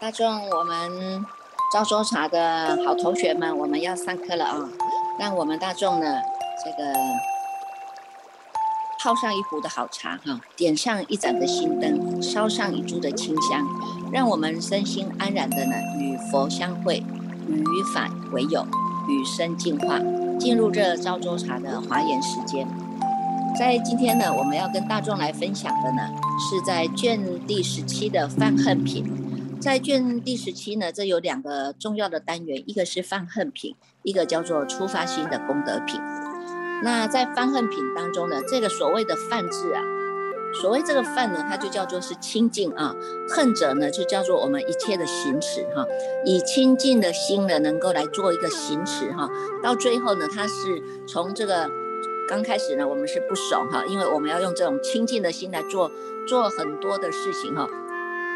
大众，我们赵州茶的好同学们，我们要上课了啊！让我们大众呢，这个泡上一壶的好茶哈，点上一盏的心灯，烧上一柱的清香，让我们身心安然的呢，与佛相会，与法为友，与生进化，进入这赵州茶的华严时间。在今天呢，我们要跟大众来分享的呢，是在卷第十七的泛恨品。在卷第十七呢，这有两个重要的单元，一个是泛恨品，一个叫做出发心的功德品。那在泛恨品当中呢，这个所谓的泛字啊，所谓这个泛呢，它就叫做是清净啊，恨者呢就叫做我们一切的行持哈，以清净的心呢，能够来做一个行持哈，到最后呢，它是从这个刚开始呢，我们是不熟哈，因为我们要用这种清净的心来做做很多的事情哈。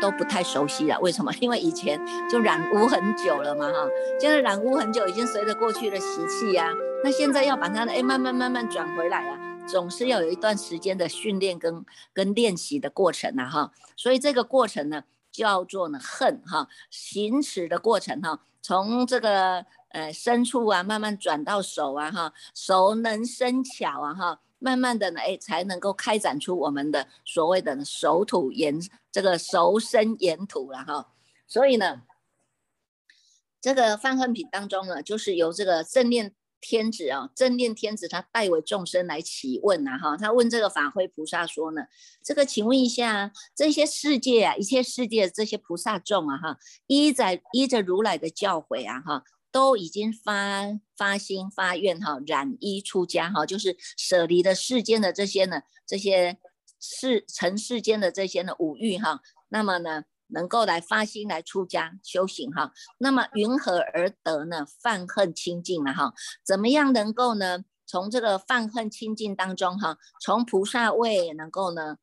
都不太熟悉了，为什么？因为以前就染污很久了嘛，哈，现在染污很久，已经随着过去的习气呀。那现在要把它，哎，慢慢慢慢转回来啊，总是要有一段时间的训练跟跟练习的过程呐，哈。所以这个过程呢，叫做呢恨哈，行持的过程哈，从这个呃深处啊，慢慢转到手啊，哈，熟能生巧啊，哈。慢慢的呢，哎，才能够开展出我们的所谓的熟土研这个熟生研土了哈。所以呢，这个泛恨品当中呢，就是由这个正念天子啊，正念天子他代为众生来起问呐哈。他问这个法会菩萨说呢，这个请问一下，这些世界啊，一切世界这些菩萨众啊哈，依在依着如来的教诲啊哈。都已经发发心发愿哈，染衣出家哈，就是舍离了世间的这些呢，这些世尘世间的这些呢五欲哈，那么呢能够来发心来出家修行哈，那么云何而得呢？犯恨清净了哈，怎么样能够呢？从这个犯恨清净当中哈，从菩萨位能够呢？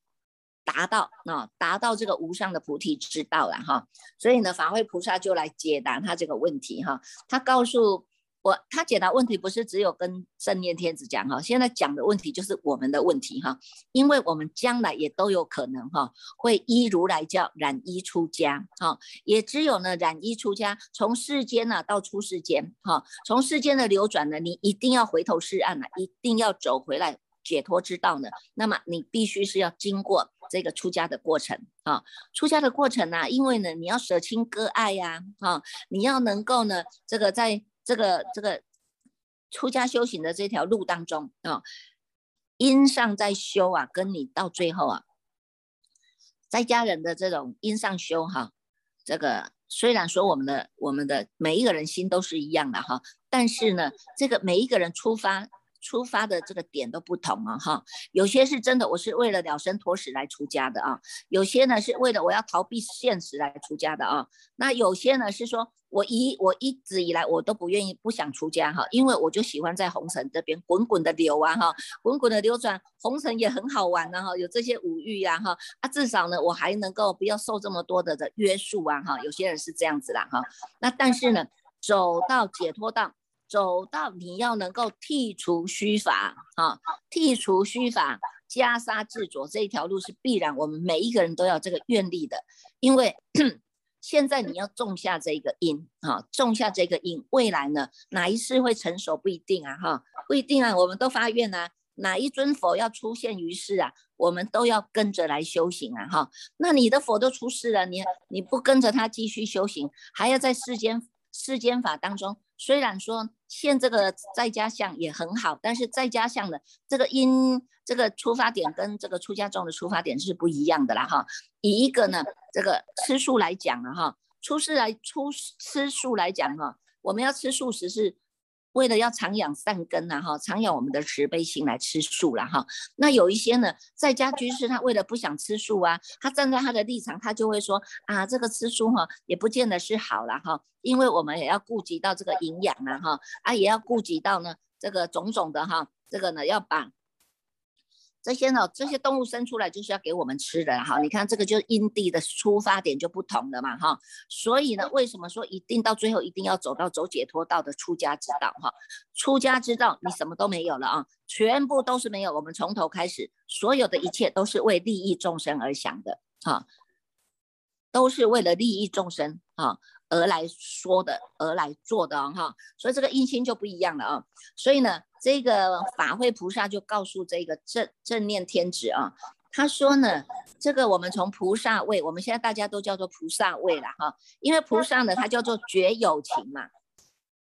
达到啊，达到这个无上的菩提之道了哈，所以呢，法会菩萨就来解答他这个问题哈。他告诉我，他解答问题不是只有跟正念天子讲哈，现在讲的问题就是我们的问题哈，因为我们将来也都有可能哈，会依如来教染衣出家哈，也只有呢染衣出家，从世间呢到出世间哈，从世间的流转呢，你一定要回头是岸了，一定要走回来。解脱之道呢？那么你必须是要经过这个出家的过程啊，出家的过程呢，因为呢，你要舍亲割爱呀，啊，你要能够呢，这个在这个这个出家修行的这条路当中啊，因上在修啊，跟你到最后啊，在家人的这种因上修哈，这个虽然说我们的我们的每一个人心都是一样的哈，但是呢，这个每一个人出发。出发的这个点都不同啊，哈，有些是真的，我是为了了生脱死来出家的啊，有些呢是为了我要逃避现实来出家的啊，那有些呢是说我一我一直以来我都不愿意不想出家哈，因为我就喜欢在红尘这边滚滚的流啊哈，滚滚的流转，红尘也很好玩的哈，有这些五欲呀哈，啊至少呢我还能够不要受这么多的的约束啊哈，有些人是这样子啦哈，那但是呢走到解脱道。走到你要能够剔除虚法，哈，剔除虚法，袈裟自着这一条路是必然，我们每一个人都要这个愿力的，因为现在你要种下这个因，哈，种下这个因，未来呢哪一世会成熟不一定啊，哈，不一定啊，我们都发愿啊，哪一尊佛要出现于世啊，我们都要跟着来修行啊，哈，那你的佛都出世了，你你不跟着他继续修行，还要在世间世间法当中。虽然说现这个在家相也很好，但是在家相的这个因这个出发点跟这个出家众的出发点是不一样的啦哈。以一个呢这个吃素来讲了哈，出世来出吃素来讲哈，我们要吃素食是。为了要常养善根呐，哈，常养我们的慈悲心来吃素了哈。那有一些呢，在家居士他为了不想吃素啊，他站在他的立场，他就会说啊，这个吃素哈，也不见得是好了哈，因为我们也要顾及到这个营养啊哈，啊，也要顾及到呢这个种种的哈，这个呢要把这些呢，这些动物生出来就是要给我们吃的哈。你看这个就是因地的出发点就不同了嘛哈。所以呢，为什么说一定到最后一定要走到走解脱道的出家之道哈？出家之道你什么都没有了啊，全部都是没有。我们从头开始，所有的一切都是为利益众生而想的哈，都是为了利益众生啊而来说的，而来做的哈。所以这个因心就不一样了啊。所以呢。这个法会菩萨就告诉这个正正念天子啊，他说呢，这个我们从菩萨位，我们现在大家都叫做菩萨位了哈，因为菩萨呢，它叫做觉有情嘛，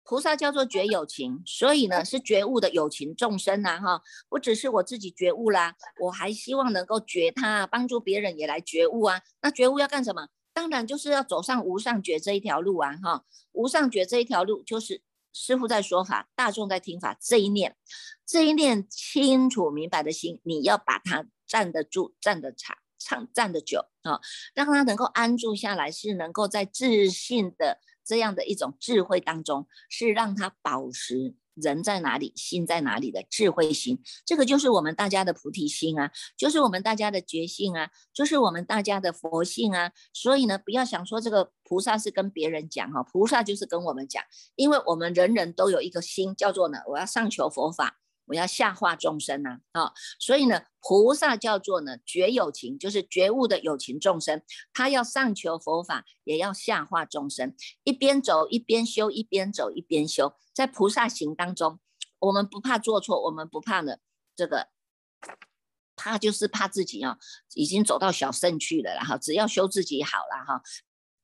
菩萨叫做觉有情，所以呢是觉悟的有情众生呐哈，不只是我自己觉悟啦，我还希望能够觉他，帮助别人也来觉悟啊。那觉悟要干什么？当然就是要走上无上觉这一条路啊哈，无上觉这一条路就是。师傅在说法，大众在听法。这一念，这一念清楚明白的心，你要把它站得住、站得长、长站得久啊，让它能够安住下来，是能够在自信的这样的一种智慧当中，是让它保持。人在哪里，心在哪里的智慧心，这个就是我们大家的菩提心啊，就是我们大家的觉性啊，就是我们大家的佛性啊。所以呢，不要想说这个菩萨是跟别人讲哈，菩萨就是跟我们讲，因为我们人人都有一个心，叫做呢，我要上求佛法。我要下化众生呐，啊，所以呢，菩萨叫做呢觉有情，就是觉悟的有情众生，他要上求佛法，也要下化众生，一边走一边修，一边走一边修，在菩萨行当中，我们不怕做错，我们不怕呢，这个怕就是怕自己啊，已经走到小圣去了，然后只要修自己好了哈。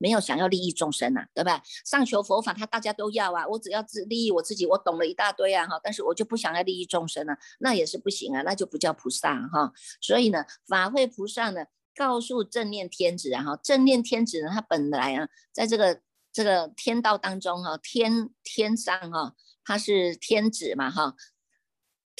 没有想要利益众生呐，对吧？上求佛法，他大家都要啊。我只要自利益我自己，我懂了一大堆啊，哈。但是我就不想要利益众生啊，那也是不行啊，那就不叫菩萨哈。所以呢，法会菩萨呢，告诉正念天子啊，哈，正念天子呢，他本来啊，在这个这个天道当中哈，天天上哈，他是天子嘛，哈。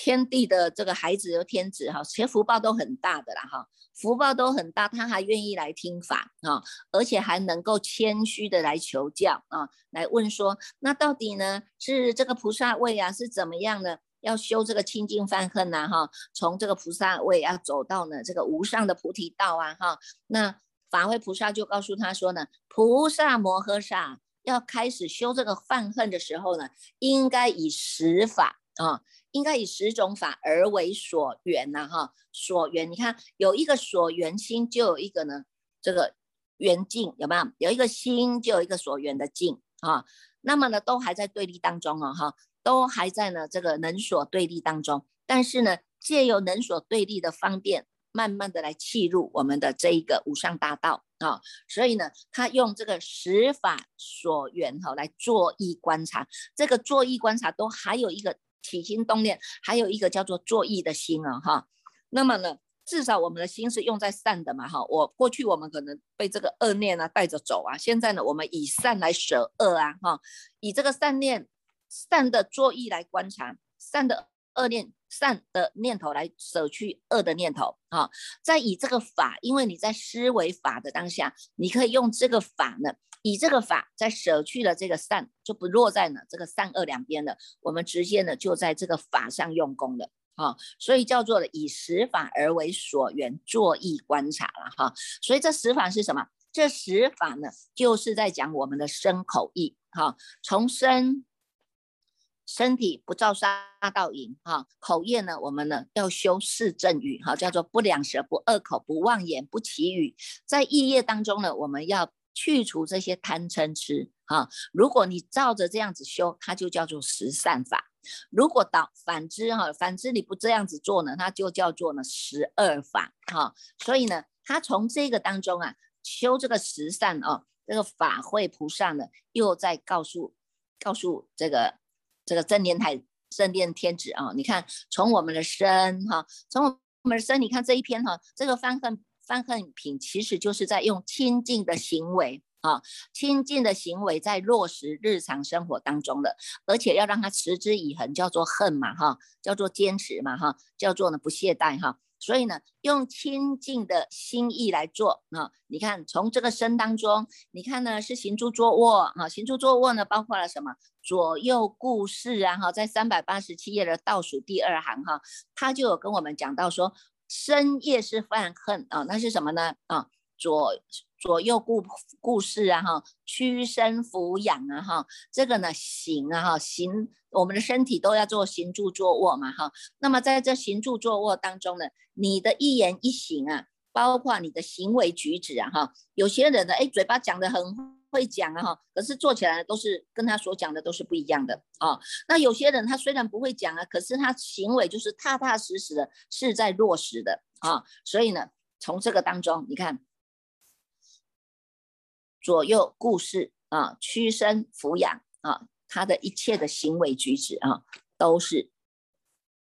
天地的这个孩子有天子哈，其实福报都很大的啦哈，福报都很大，他还愿意来听法啊，而且还能够谦虚的来求教啊，来问说，那到底呢是这个菩萨位啊是怎么样呢？要修这个清净犯恨呐哈，从这个菩萨位要走到呢这个无上的菩提道啊哈，那法会菩萨就告诉他说呢，菩萨摩诃萨要开始修这个犯恨的时候呢，应该以十法啊。应该以十种法而为所缘呐，哈，所缘，你看有一个所缘心，就有一个呢，这个缘境有没有？有一个心，就有一个所缘的境啊。那么呢，都还在对立当中哦，哈，都还在呢这个能所对立当中。但是呢，借由能所对立的方便，慢慢的来契入我们的这一个无上大道啊。所以呢，他用这个十法所缘哈来做意观察，这个做意观察都还有一个。起心动念，还有一个叫做作意的心啊，哈。那么呢，至少我们的心是用在善的嘛，哈。我过去我们可能被这个恶念啊带着走啊，现在呢，我们以善来舍恶啊，哈。以这个善念、善的作意来观察，善的恶念、善的念头来舍去恶的念头，哈。再以这个法，因为你在思维法的当下，你可以用这个法呢。以这个法，在舍去了这个善，就不落在呢这个善恶两边了。我们直接呢就在这个法上用功了啊，所以叫做了以实法而为所缘，作意观察了哈。所以这十法是什么？这十法呢，就是在讲我们的身口意哈。从身身体不造杀到淫哈，口业呢，我们呢要修四正语哈，叫做不两舌、不恶口、不妄言、不绮语。在意业当中呢，我们要。去除这些贪嗔痴哈！如果你照着这样子修，它就叫做十善法；如果倒反之哈，反之你不这样子做呢，它就叫做呢十二法哈。所以呢，他从这个当中啊，修这个十善哦，这个法会菩萨呢，又在告诉告诉这个这个正念台正念天子啊，你看从我们的身哈，从我们的身，你看这一篇哈，这个犯恨。犯恨品其实就是在用清净的行为啊，清净的行为在落实日常生活当中的，而且要让他持之以恒，叫做恨嘛哈，叫做坚持嘛哈，叫做呢不懈怠哈。所以呢，用亲近的心意来做啊。你看从这个身当中，你看呢是行住坐卧啊，行住坐卧呢包括了什么？左右故事啊哈，在三百八十七页的倒数第二行哈，他就有跟我们讲到说。深夜是犯恨啊，那是什么呢？啊，左左右顾顾事啊，哈，屈身俯仰啊，哈，这个呢行啊，哈，行，我们的身体都要做行住坐卧嘛，哈。那么在这行住坐卧当中呢，你的一言一行啊，包括你的行为举止啊，哈，有些人呢，哎，嘴巴讲的很。会讲啊哈，可是做起来都是跟他所讲的都是不一样的啊。那有些人他虽然不会讲啊，可是他行为就是踏踏实实的，是在落实的啊。所以呢，从这个当中，你看左右顾事啊，屈身俯仰啊，他的一切的行为举止啊，都是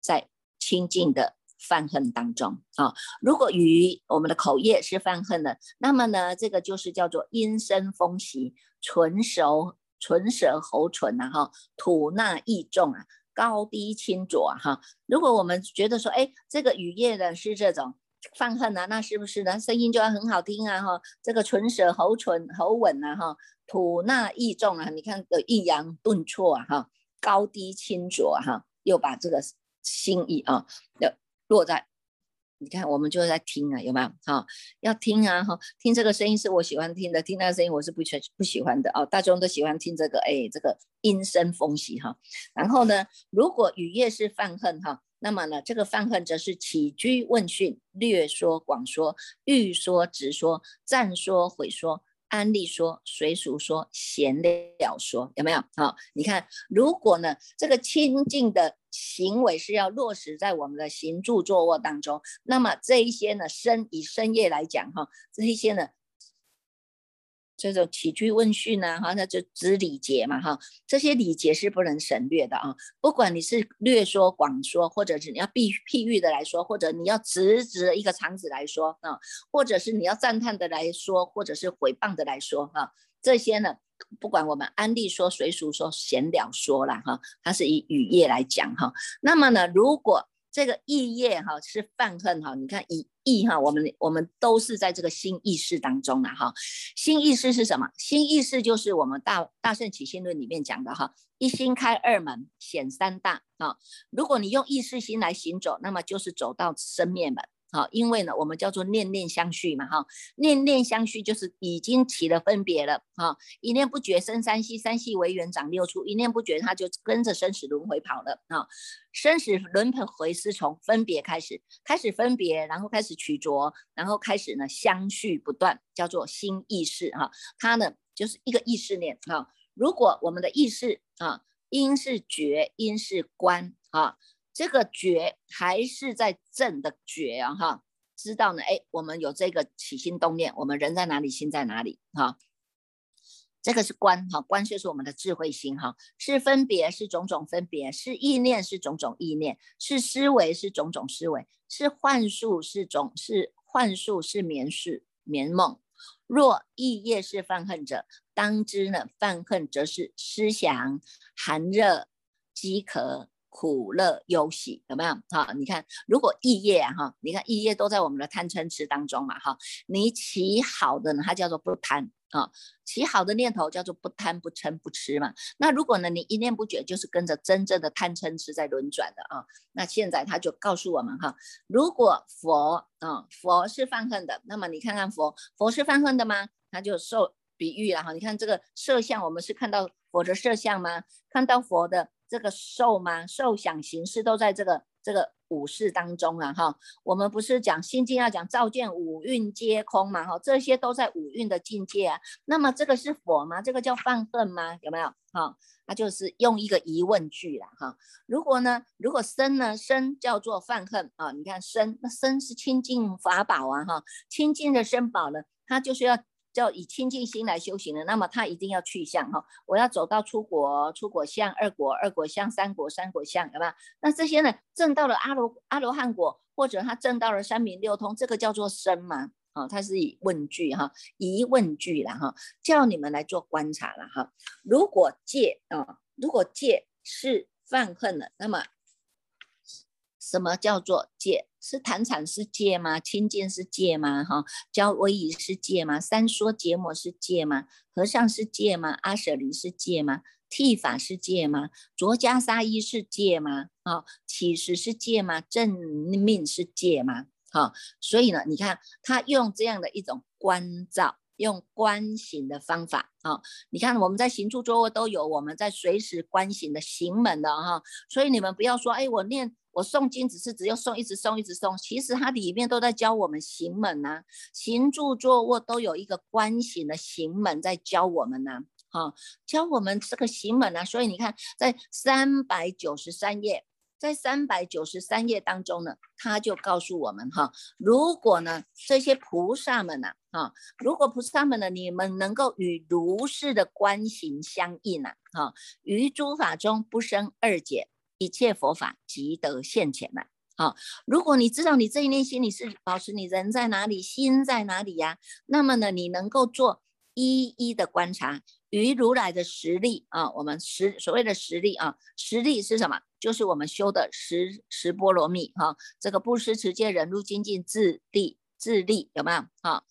在清净的。犯恨当中啊，如果与我们的口业是犯恨的，那么呢，这个就是叫做阴身风习，唇舌唇舌喉唇呐哈，吐纳意重啊，高低清浊啊哈。如果我们觉得说，哎，这个语业呢是这种放恨啊，那是不是呢？声音就要很好听啊哈，这个唇舌喉唇喉吻啊哈，吐纳意重啊，你看的抑扬顿挫啊哈，高低清浊哈，又把这个心意啊要。落在，你看，我们就是在听啊，有没有？哈，要听啊，哈，听这个声音是我喜欢听的，听那个声音我是不全不喜欢的哦。大众都喜欢听这个，哎，这个音声风息哈。然后呢，如果雨夜是放恨哈，那么呢，这个犯恨则是起居问讯，略说广说，欲说直说，暂说毁说。安利说，随俗说，闲聊说，有没有？好，你看，如果呢，这个清净的行为是要落实在我们的行住坐卧当中，那么这一些呢，深以深夜来讲，哈，这一些呢。这种起居问讯呢，哈，那就知礼节嘛，哈，这些礼节是不能省略的啊。不管你是略说、广说，或者是你要譬譬喻的来说，或者你要直直一个场子来说啊，或者是你要赞叹的来说，或者是毁谤的来说，哈，这些呢，不管我们安利说、随俗说、闲聊说了，哈，它是以语业来讲，哈。那么呢，如果这个意业哈是犯恨哈，你看以意哈，我们我们都是在这个新意识当中了哈。新意识是什么？新意识就是我们大大圣起心论里面讲的哈，一心开二门，显三大啊。如果你用意识心来行走，那么就是走到生灭门。好，因为呢，我们叫做念念相续嘛，哈，念念相续就是已经起了分别了，哈，一念不觉生三系，三系为缘长六出，一念不觉它就跟着生死轮回跑了，啊，生死轮回是从分别开始，开始分别，然后开始取着，然后开始呢相续不断，叫做新意识，哈，它呢就是一个意识念，哈，如果我们的意识啊，因是觉，因是观，啊。这个觉还是在正的觉啊哈，知道呢？哎，我们有这个起心动念，我们人在哪里，心在哪里？哈，这个是观哈，观就是我们的智慧心哈，是分别，是种种分别，是意念，是种种意念，是思维，是种种思维，是幻术，是种是幻术，是眠是眠梦。若意业是犯恨者，当知呢，犯恨则是思想寒热饥渴。苦乐忧喜有没有？哈，你看，如果意业哈，你看意业都在我们的贪嗔痴当中嘛，哈，你起好的呢，它叫做不贪啊，起好的念头叫做不贪不嗔不痴嘛。那如果呢，你一念不绝，就是跟着真正的贪嗔痴在轮转的啊。那现在他就告诉我们哈，如果佛啊，佛是犯恨的，那么你看看佛，佛是犯恨的吗？他就受比喻了哈，你看这个摄像，我们是看到佛的摄像吗？看到佛的。这个受吗？受想行识都在这个这个五识当中啊，哈。我们不是讲心经要讲照见五蕴皆空嘛，哈，这些都在五蕴的境界啊。那么这个是佛吗？这个叫犯恨吗？有没有？哈，它就是用一个疑问句啦，哈。如果呢，如果生呢，生叫做犯恨啊。你看生，那生是清净法宝啊，哈，清净的生宝呢，它就是要。要以清净心来修行的，那么他一定要去向哈，我要走到出国，出国向二国，二国向三国，三国向，有没有？那这些呢，证到了阿罗阿罗汉果，或者他证到了三明六通，这个叫做生嘛？啊，他是以问句哈，疑问句了哈，叫你们来做观察了哈。如果戒啊，如果戒是犯恨了，那么。什么叫做戒？是坦产是戒吗？清净是戒吗？哈，教威仪是戒吗？三说结魔是戒吗？和尚是戒吗？阿舍离是戒吗？剃法是戒吗？着袈裟衣是戒吗？啊，起食是戒吗？正命是戒吗？哈，所以呢，你看他用这样的一种关照，用观行的方法啊，你看我们在行住坐卧都有我们在随时观行的行门的哈，所以你们不要说，哎，我念我诵经只是只有诵一直诵一直诵，其实它里面都在教我们行门呐，行住坐卧都有一个观行的行门在教我们呐，哈，教我们这个行门啊，所以你看在三百九十三页。在三百九十三页当中呢，他就告诉我们哈，如果呢这些菩萨们呢，哈，如果菩萨们呢，你们能够与如是的观行相应呐，哈，于诸法中不生二解，一切佛法即得现前呐，好，如果你知道你这一念心里是保持你人在哪里，心在哪里呀，那么呢，你能够做一一的观察。于如来的实力啊，我们实所谓的实力啊，实力是什么？就是我们修的十十波罗蜜哈，这个布施、持戒、忍辱、精进、自利、自利有没有？啊，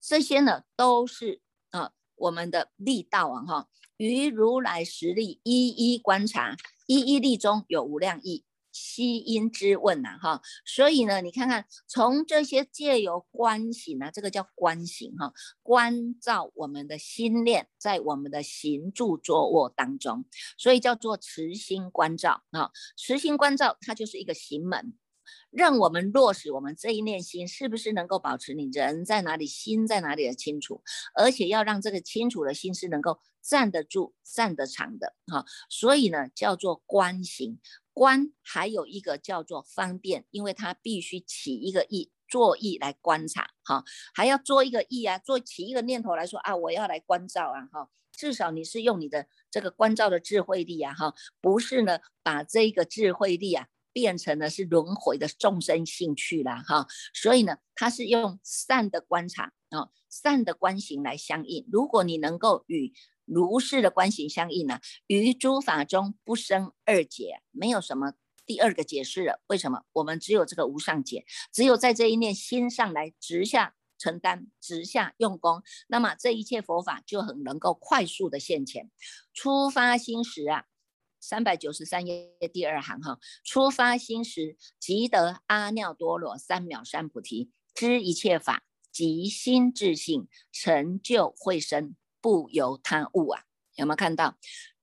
这些呢都是啊我们的力道啊哈。于如来实力一一观察，一一力中有无量意。悉因之问呐，哈，所以呢，你看看从这些借由观行呢，这个叫观行哈，关照我们的心念在我们的行住坐卧当中，所以叫做慈心关照啊，慈心关照它就是一个行门，让我们落实我们这一念心是不是能够保持你人在哪里，心在哪里的清楚，而且要让这个清楚的心是能够站得住、站得长的哈，所以呢，叫做观行。观还有一个叫做方便，因为它必须起一个意，作意来观察，哈，还要做一个意啊，做起一个念头来说啊，我要来关照啊，哈，至少你是用你的这个关照的智慧力啊，哈，不是呢把这个智慧力啊变成了是轮回的众生兴趣了，哈，所以呢，它是用善的观察啊，善的观行来相应，如果你能够与如是的观行相应呢，于诸法中不生二解，没有什么第二个解释了。为什么？我们只有这个无上解，只有在这一念心上来直下承担，直下用功，那么这一切佛法就很能够快速的现前。出发心时啊，三百九十三页第二行哈，初发心时即得阿耨多罗三藐三菩提，知一切法即心自性，成就慧身。不由贪物啊，有没有看到？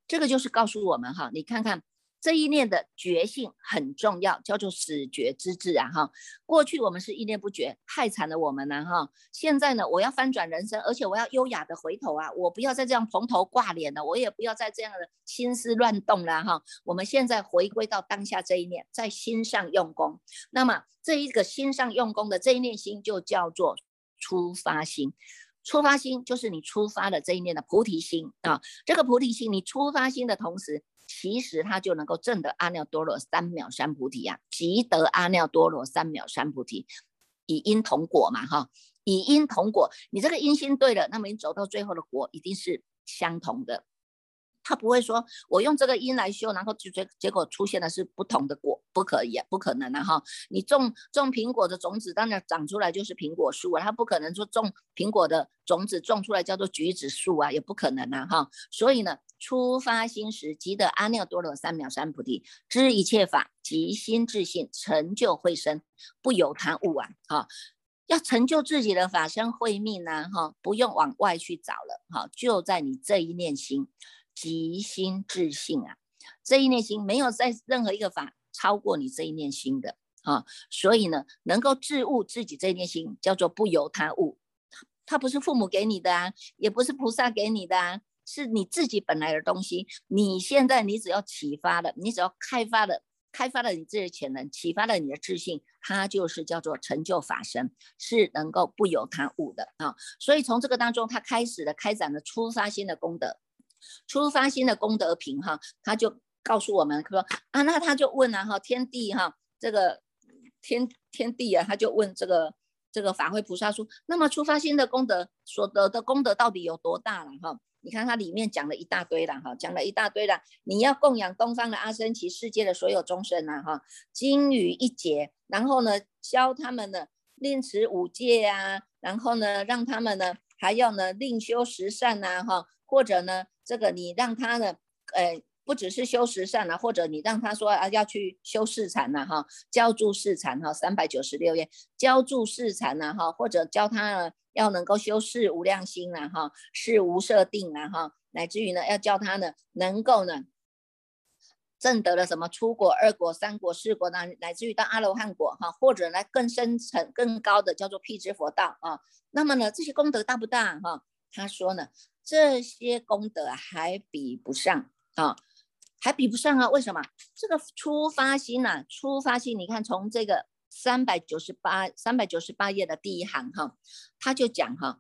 这个就是告诉我们哈，你看看这一念的觉性很重要，叫做始觉之智啊哈。过去我们是一念不觉，害惨了我们呢哈。现在呢，我要翻转人生，而且我要优雅的回头啊，我不要再这样蓬头挂脸了，我也不要再这样的心思乱动了哈。我们现在回归到当下这一念，在心上用功。那么这一个心上用功的这一念心，就叫做出发心。出发心就是你出发的这一念的菩提心啊，这个菩提心，你出发心的同时，其实它就能够证得阿耨多罗三藐三菩提呀，即得阿耨多罗三藐三菩提，以因同果嘛哈，以因同果，你这个因心对了，那么你走到最后的果一定是相同的。他不会说，我用这个因来修，然后就结结果出现的是不同的果，不可以，不可能的哈。你种种苹果的种子，当然长出来就是苹果树啊，它不可能说种苹果的种子种出来叫做橘子树啊，也不可能啊哈。所以呢，初发心时即得阿耨多罗三藐三菩提，知一切法即心自性，成就慧身，不由他物啊哈。要成就自己的法身慧命呢哈，不用往外去找了哈，就在你这一念心。即心自性啊，这一念心没有在任何一个法超过你这一念心的啊，所以呢，能够自悟自己这一念心，叫做不由他悟。他不是父母给你的啊，也不是菩萨给你的啊，是你自己本来的东西。你现在你只要启发了，你只要开发了，开发了你自己的潜能，启发了你的自信，它就是叫做成就法身，是能够不由他悟的啊。所以从这个当中，他开始了开展了出发心的功德。出发心的功德品哈，他就告诉我们说啊，那他就问了哈，天地哈，这个天天地啊，他就问这个这个法会菩萨说，那么出发心的功德所得的功德到底有多大了哈？你看它里面讲了一大堆了哈，讲了一大堆了，你要供养东方的阿僧祇世界的所有众生呐哈，精于一劫，然后呢教他们呢令持五戒啊，然后呢让他们呢还要呢另修十善呐哈，或者呢。这个你让他呢，呃，不只是修十善啊，或者你让他说啊要去修四禅呐哈，教住四禅哈，三百九十六页教住四禅呐哈，或者教他要能够修饰无量心啊哈，是无设定啊哈，乃至于呢要教他呢能够呢证得了什么出国、二国、三国、四国呢，乃至于到阿罗汉果哈，或者呢更深层、更高的叫做辟支佛道啊。那么呢这些功德大不大哈？他说呢这些功德还比不上啊。还比不上啊？为什么？这个出发心呐，出发心，你看从这个三百九十八三百九十八页的第一行哈，他就讲哈，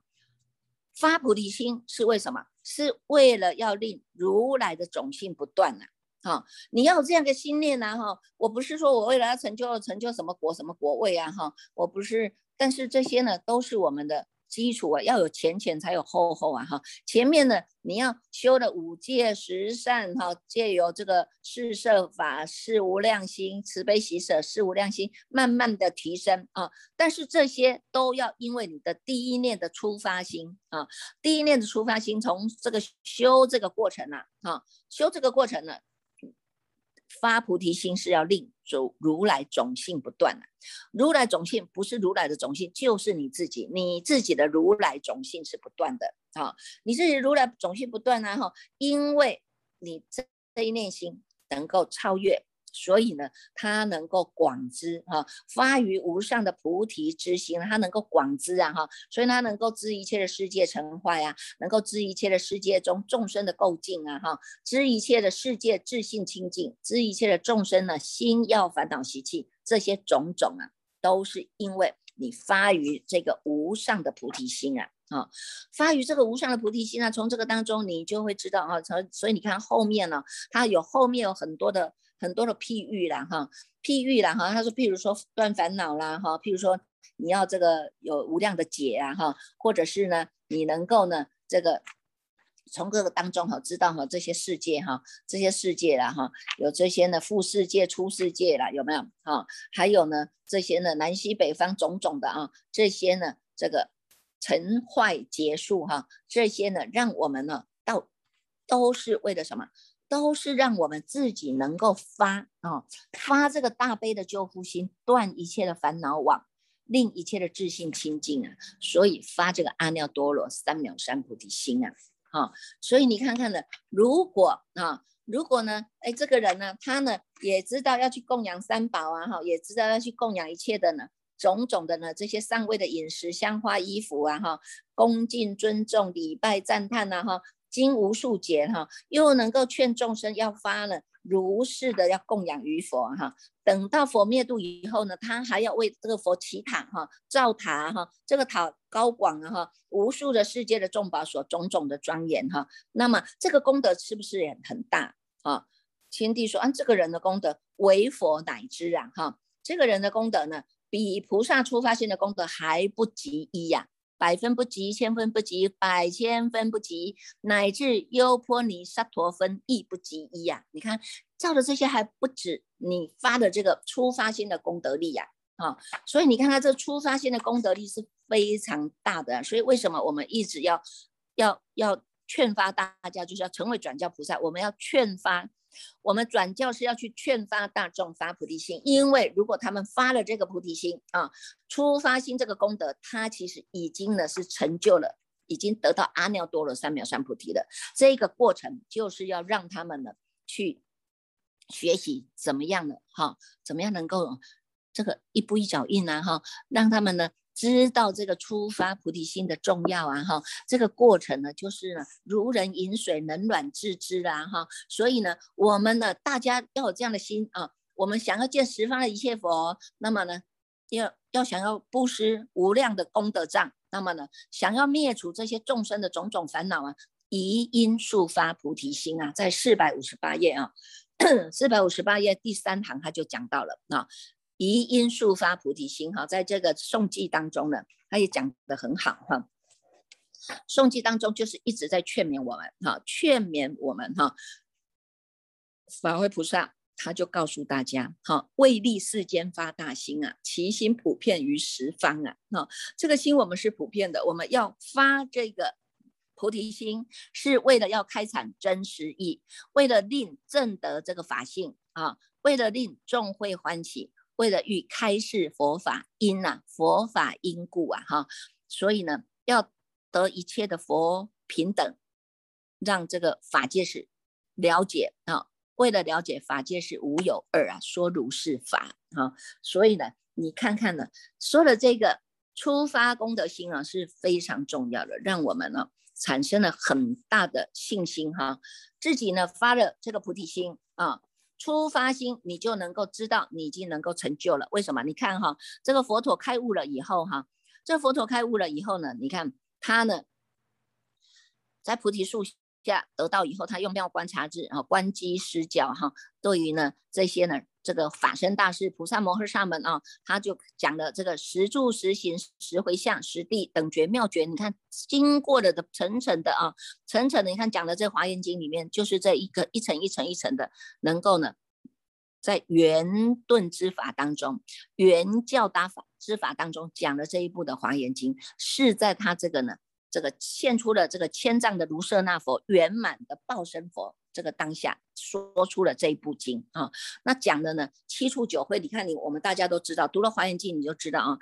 发菩提心是为什么？是为了要令如来的种性不断呐。哈，你要有这样的心念呐哈。我不是说我为了要成就成就什么国什么国位啊哈，我不是，但是这些呢都是我们的。基础啊，要有前前才有后后啊，哈，前面呢，你要修的五戒十善哈，借由这个四摄法、四无量心、慈悲喜舍、四无量心，慢慢的提升啊。但是这些都要因为你的第一念的出发心啊，第一念的出发心，从这个修这个过程呢，哈，修这个过程呢。发菩提心是要令如如来种性不断的，如来种性不是如来的种性，就是你自己，你自己的如来种性是不断的啊，你自己如来种性不断啊哈，因为你这这一念心能够超越。所以呢，他能够广知哈，发于无上的菩提之心，他能够广知啊哈，所以他能够知一切的世界成坏呀，能够知一切的世界中众生的构境啊哈，知一切的世界自性清净，知一切的众生呢心要烦恼习气，这些种种啊，都是因为你发于这个无上的菩提心啊啊，发于这个无上的菩提心啊，从这个当中你就会知道啊，从所以你看后面呢，它有后面有很多的。很多的譬喻啦，哈，譬喻啦，哈，他说，譬如说断烦恼啦，哈，譬如说你要这个有无量的解啊，哈，或者是呢，你能够呢，这个从各个当中哈，知道哈这些世界哈，这些世界啦，哈，有这些呢，富世界、出世界啦，有没有？哈，还有呢，这些呢，南西北方种种的啊，这些呢，这个成坏结束哈，这些呢，让我们呢，到都是为了什么？都是让我们自己能够发啊，发这个大悲的救护心，断一切的烦恼网，令一切的自信清净啊。所以发这个阿耨多罗三藐三菩提心啊，哈。所以你看看呢，如果啊，如果呢，哎，这个人呢，他呢也知道要去供养三宝啊，哈，也知道要去供养一切的呢，种种的呢，这些上位的饮食、香花、衣服啊，哈，恭敬、尊重、礼拜、赞叹呐，哈。经无数劫哈，又能够劝众生要发了如是的要供养于佛哈。等到佛灭度以后呢，他还要为这个佛祈塔哈，造塔哈，这个塔高广啊哈，无数的世界的众宝所种种的庄严哈。那么这个功德是不是也很大啊？天帝说，啊，这个人的功德为佛乃知啊哈，这个人的功德呢，比菩萨出发心的功德还不及一呀。百分不及，千分不及，百千分不及，乃至优婆尼沙陀分亦不及一呀！你看，造的这些还不止你发的这个出发心的功德力呀，啊，所以你看他这出发心的功德力是非常大的。所以为什么我们一直要要要劝发大家，就是要成为转教菩萨，我们要劝发。我们转教是要去劝发大众发菩提心，因为如果他们发了这个菩提心啊，出发心这个功德，他其实已经呢是成就了，已经得到阿耨多罗三藐三菩提的这个过程，就是要让他们呢去学习怎么样的哈，怎么样能够这个一步一脚印啊哈，让他们呢。知道这个出发菩提心的重要啊哈，这个过程呢，就是呢如人饮水，冷暖自知啦哈。所以呢，我们呢，大家要有这样的心啊。我们想要见十方的一切佛，那么呢，要要想要布施无量的功德障，那么呢，想要灭除这些众生的种种烦恼啊，宜因速发菩提心啊，在四百五十八页啊，四百五十八页第三行他就讲到了啊。宜因速发菩提心哈，在这个诵记当中呢，他也讲得很好哈。颂记当中就是一直在劝勉我们哈，劝勉我们哈。法会菩萨他就告诉大家哈，为利世间发大心啊，其心普遍于十方啊。哈，这个心我们是普遍的，我们要发这个菩提心是为了要开阐真实义，为了令正得这个法性啊，为了令众会欢喜，为了欲开示佛法因呐，佛法因故啊哈，所以呢，要得一切的佛平等，让这个法界是了解啊，为了了解法界是无有二啊，说如是法啊，所以呢，你看看呢，说的这个出发功德心啊是非常重要的，让我们呢。产生了很大的信心哈，自己呢发了这个菩提心啊，出发心，你就能够知道你已经能够成就了。为什么？你看哈，这个佛陀开悟了以后哈，这佛陀开悟了以后呢，你看他呢，在菩提树下得到以后，他用妙观察智啊，观机施教哈，对于呢这些呢。这个法身大师菩萨摩诃萨门啊，他就讲了这个十住十行十回向十地等觉妙觉。你看经过了的层层的啊，层层的，你看讲的这华严经里面，就是这一个一层一层一层的，能够呢，在圆顿之法当中，圆教大法之法当中讲的这一部的华严经，是在他这个呢，这个现出了这个千丈的卢舍那佛圆满的报身佛。这个当下说出了这一部经啊，那讲的呢七处九会，你看你我们大家都知道，读了华严经你就知道啊，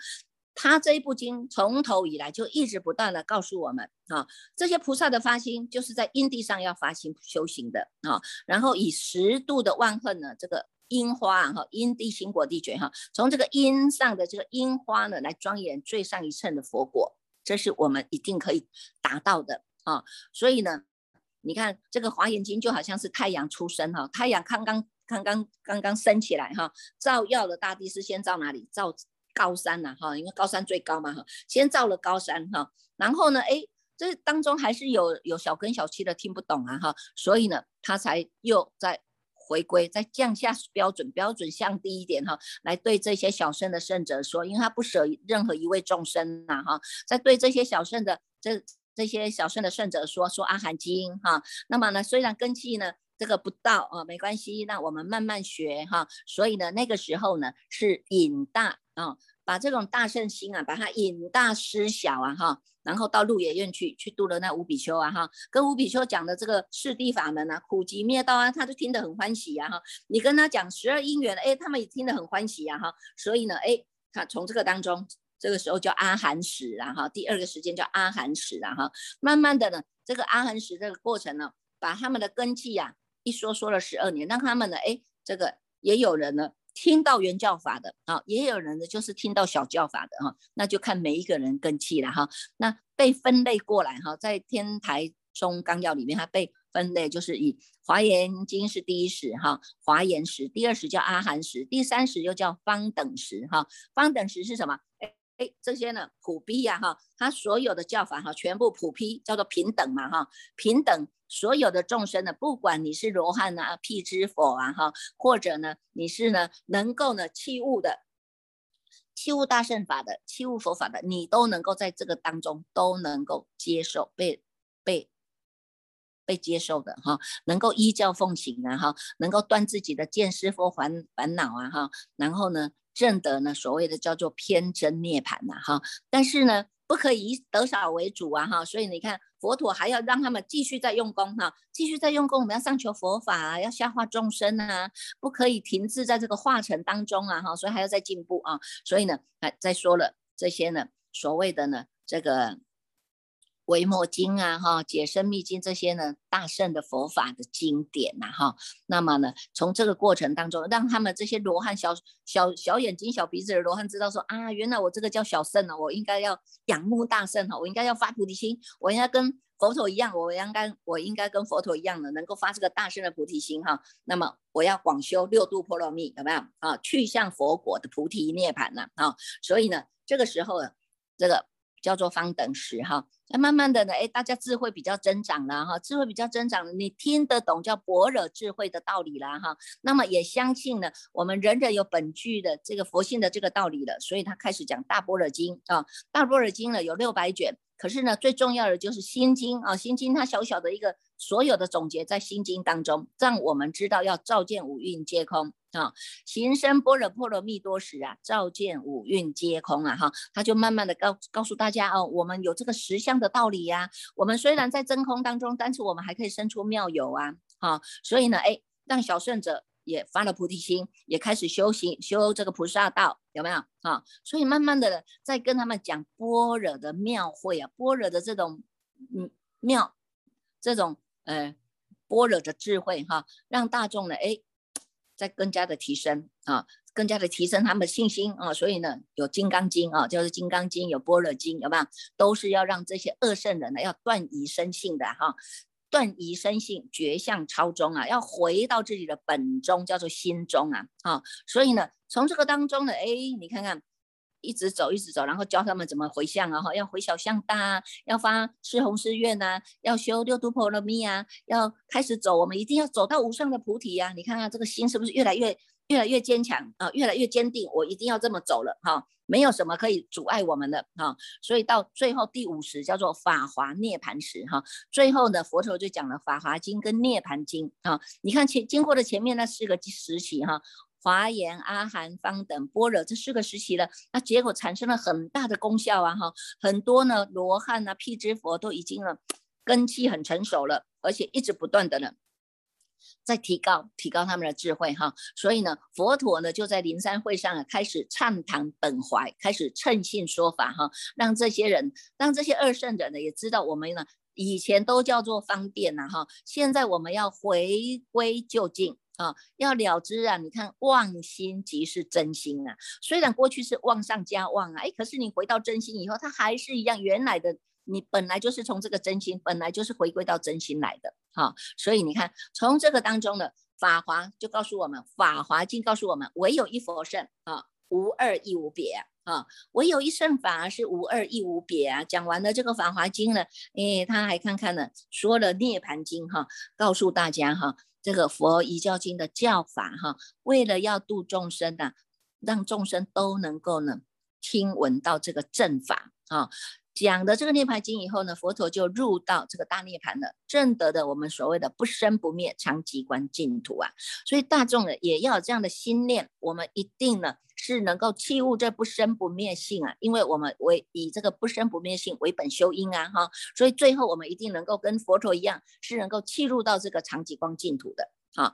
他这一部经从头以来就一直不断的告诉我们啊，这些菩萨的发心就是在因地上要发心修行的啊，然后以十度的万恨呢，这个因花哈，因地心果地觉哈，从这个因上的这个因花呢来庄严最上一乘的佛果，这是我们一定可以达到的啊，所以呢。你看这个华严经就好像是太阳出生哈，太阳刚刚刚刚刚刚升起来哈，照耀的大地是先照哪里？照高山呐哈，因为高山最高嘛哈，先照了高山哈，然后呢，哎，这当中还是有有小根小气的听不懂啊哈，所以呢，他才又在回归，再降下标准，标准降低一点哈，来对这些小圣的圣者说，因为他不舍任何一位众生呐哈，在对这些小圣的这。这些小圣的圣者说说阿含经哈，那么呢，虽然根基呢这个不到啊，没关系，那我们慢慢学哈。所以呢，那个时候呢是引大啊，把这种大圣心啊，把它引大施小啊哈，然后到鹿野苑去去度了那五比丘啊哈，跟五比丘讲的这个四谛法门啊，苦集灭道啊，他都听得很欢喜呀哈。你跟他讲十二因缘，哎，他们也听得很欢喜呀哈。所以呢，哎，他从这个当中。这个时候叫阿含时啊哈，第二个时间叫阿含时啊哈，慢慢的呢，这个阿含时这个过程呢，把他们的根基呀一说说了十二年，让他们呢，哎，这个也有人呢听到原教法的啊，也有人呢就是听到小教法的哈，那就看每一个人根气了哈，那被分类过来哈，在天台中纲要里面，它被分类就是以华严经是第一时哈，华严时，第二时叫阿含时，第三时又叫方等时哈，方等时是什么？哎这些呢普逼呀哈，他所有的教法哈，全部普批叫做平等嘛哈，平等所有的众生呢，不管你是罗汉啊、辟支佛啊哈，或者呢你是呢能够呢器物的器物大圣法的器物佛法的，你都能够在这个当中都能够接受被被被接受的哈，能够依教奉行啊哈，能够断自己的见思佛烦烦恼啊哈，然后呢。正德呢，所谓的叫做偏真涅槃呐，哈，但是呢，不可以以得少为主啊，哈，所以你看佛陀还要让他们继续在用功哈，继续在用功，我们要上求佛法啊，要下化众生啊，不可以停滞在这个化成当中啊，哈，所以还要再进步啊，所以呢，哎，再说了这些呢，所谓的呢，这个。维摩经啊，哈，解生密经这些呢，大圣的佛法的经典呐，哈，那么呢，从这个过程当中，让他们这些罗汉小小小眼睛、小鼻子的罗汉知道说啊，原来我这个叫小圣呢，我应该要仰慕大圣哈，我应该要发菩提心，我应该跟佛陀一样，我应该我应该跟佛陀一样的，能够发这个大圣的菩提心哈。那么我要广修六度波罗蜜，有没有啊？去向佛果的菩提涅盘呐，啊，所以呢，这个时候这个。叫做方等时哈，那慢慢的呢，哎，大家智慧比较增长了哈，智慧比较增长，你听得懂叫般若智慧的道理了哈，那么也相信呢，我们人人有本具的这个佛性的这个道理了，所以他开始讲大般若经啊，大般若经呢有六百卷，可是呢最重要的就是心经啊，心经它小小的一个所有的总结在心经当中，让我们知道要照见五蕴皆空。啊，行深般若波罗蜜多时啊，照见五蕴皆空啊，哈，他就慢慢的告告诉大家哦，我们有这个实相的道理呀。我们虽然在真空当中，但是我们还可以生出妙有啊，哈，所以呢，哎，让小圣者也发了菩提心，也开始修行修这个菩萨道，有没有啊？所以慢慢的在跟他们讲般若的妙慧啊，般若的这种嗯妙，这种呃般若的智慧哈，让大众呢，哎。在更加的提升啊，更加的提升他们的信心啊，所以呢，有《金刚经》啊，就是《金刚经》，有《般若经》，有没有？都是要让这些恶圣人呢，要断疑生性的哈，断疑生性，绝相超中啊，要回到自己的本宗，叫做心中啊，啊，所以呢，从这个当中呢，哎，你看看。一直走，一直走，然后教他们怎么回向啊，哈，要回小向大，要发四弘誓愿呐，要修六度波罗蜜啊，要开始走，我们一定要走到无上的菩提呀！你看看这个心是不是越来越越来越坚强啊，越来越坚定？我一定要这么走了哈，没有什么可以阻碍我们的哈。所以到最后第五十叫做法华涅盘时哈，最后呢，佛陀就讲了法华经跟涅盘经啊。你看前经过的前面那四个时期哈。华严、阿含、方等、般若这四个时期了，那结果产生了很大的功效啊！哈，很多呢罗汉啊、辟支佛都已经了根基很成熟了，而且一直不断的呢在提高、提高他们的智慧哈。所以呢，佛陀呢就在灵山会上啊开始畅谈本怀，开始称性说法哈，让这些人、让这些二圣者呢也知道我们呢以前都叫做方便呐哈，现在我们要回归究竟。啊，要了知啊！你看，妄心即是真心啊。虽然过去是妄上加妄啊，哎，可是你回到真心以后，它还是一样原来的。你本来就是从这个真心，本来就是回归到真心来的。哈，所以你看，从这个当中的法华就告诉我们，《法华经》告诉我们，唯有一佛圣啊，无二亦无别啊，唯有一圣法是无二亦无别啊。讲完了这个《法华经》了，哎，他还看看呢，说了《涅盘经》哈，告诉大家哈。这个佛一教经的教法哈，为了要度众生呐，让众生都能够呢听闻到这个正法啊，讲的这个涅盘经以后呢，佛陀就入到这个大涅盘了，证得的我们所谓的不生不灭常寂观净土啊。所以大众呢也要有这样的心念，我们一定呢。是能够弃悟这不生不灭性啊，因为我们为以这个不生不灭性为本修因啊，哈，所以最后我们一定能够跟佛陀一样，是能够弃入到这个长极光净土的啊。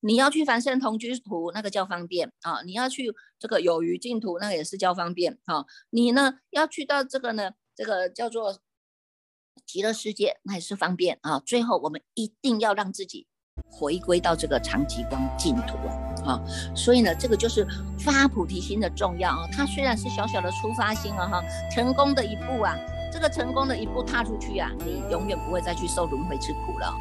你要去凡圣同居土，那个叫方便啊；你要去这个有余净土，那个也是叫方便啊。你呢要去到这个呢，这个叫做极乐世界，那也是方便啊。最后我们一定要让自己回归到这个长极光净土啊。啊，所以呢，这个就是发菩提心的重要啊。它虽然是小小的出发心啊，哈，成功的一步啊，这个成功的一步踏出去啊，你永远不会再去受轮回之苦了。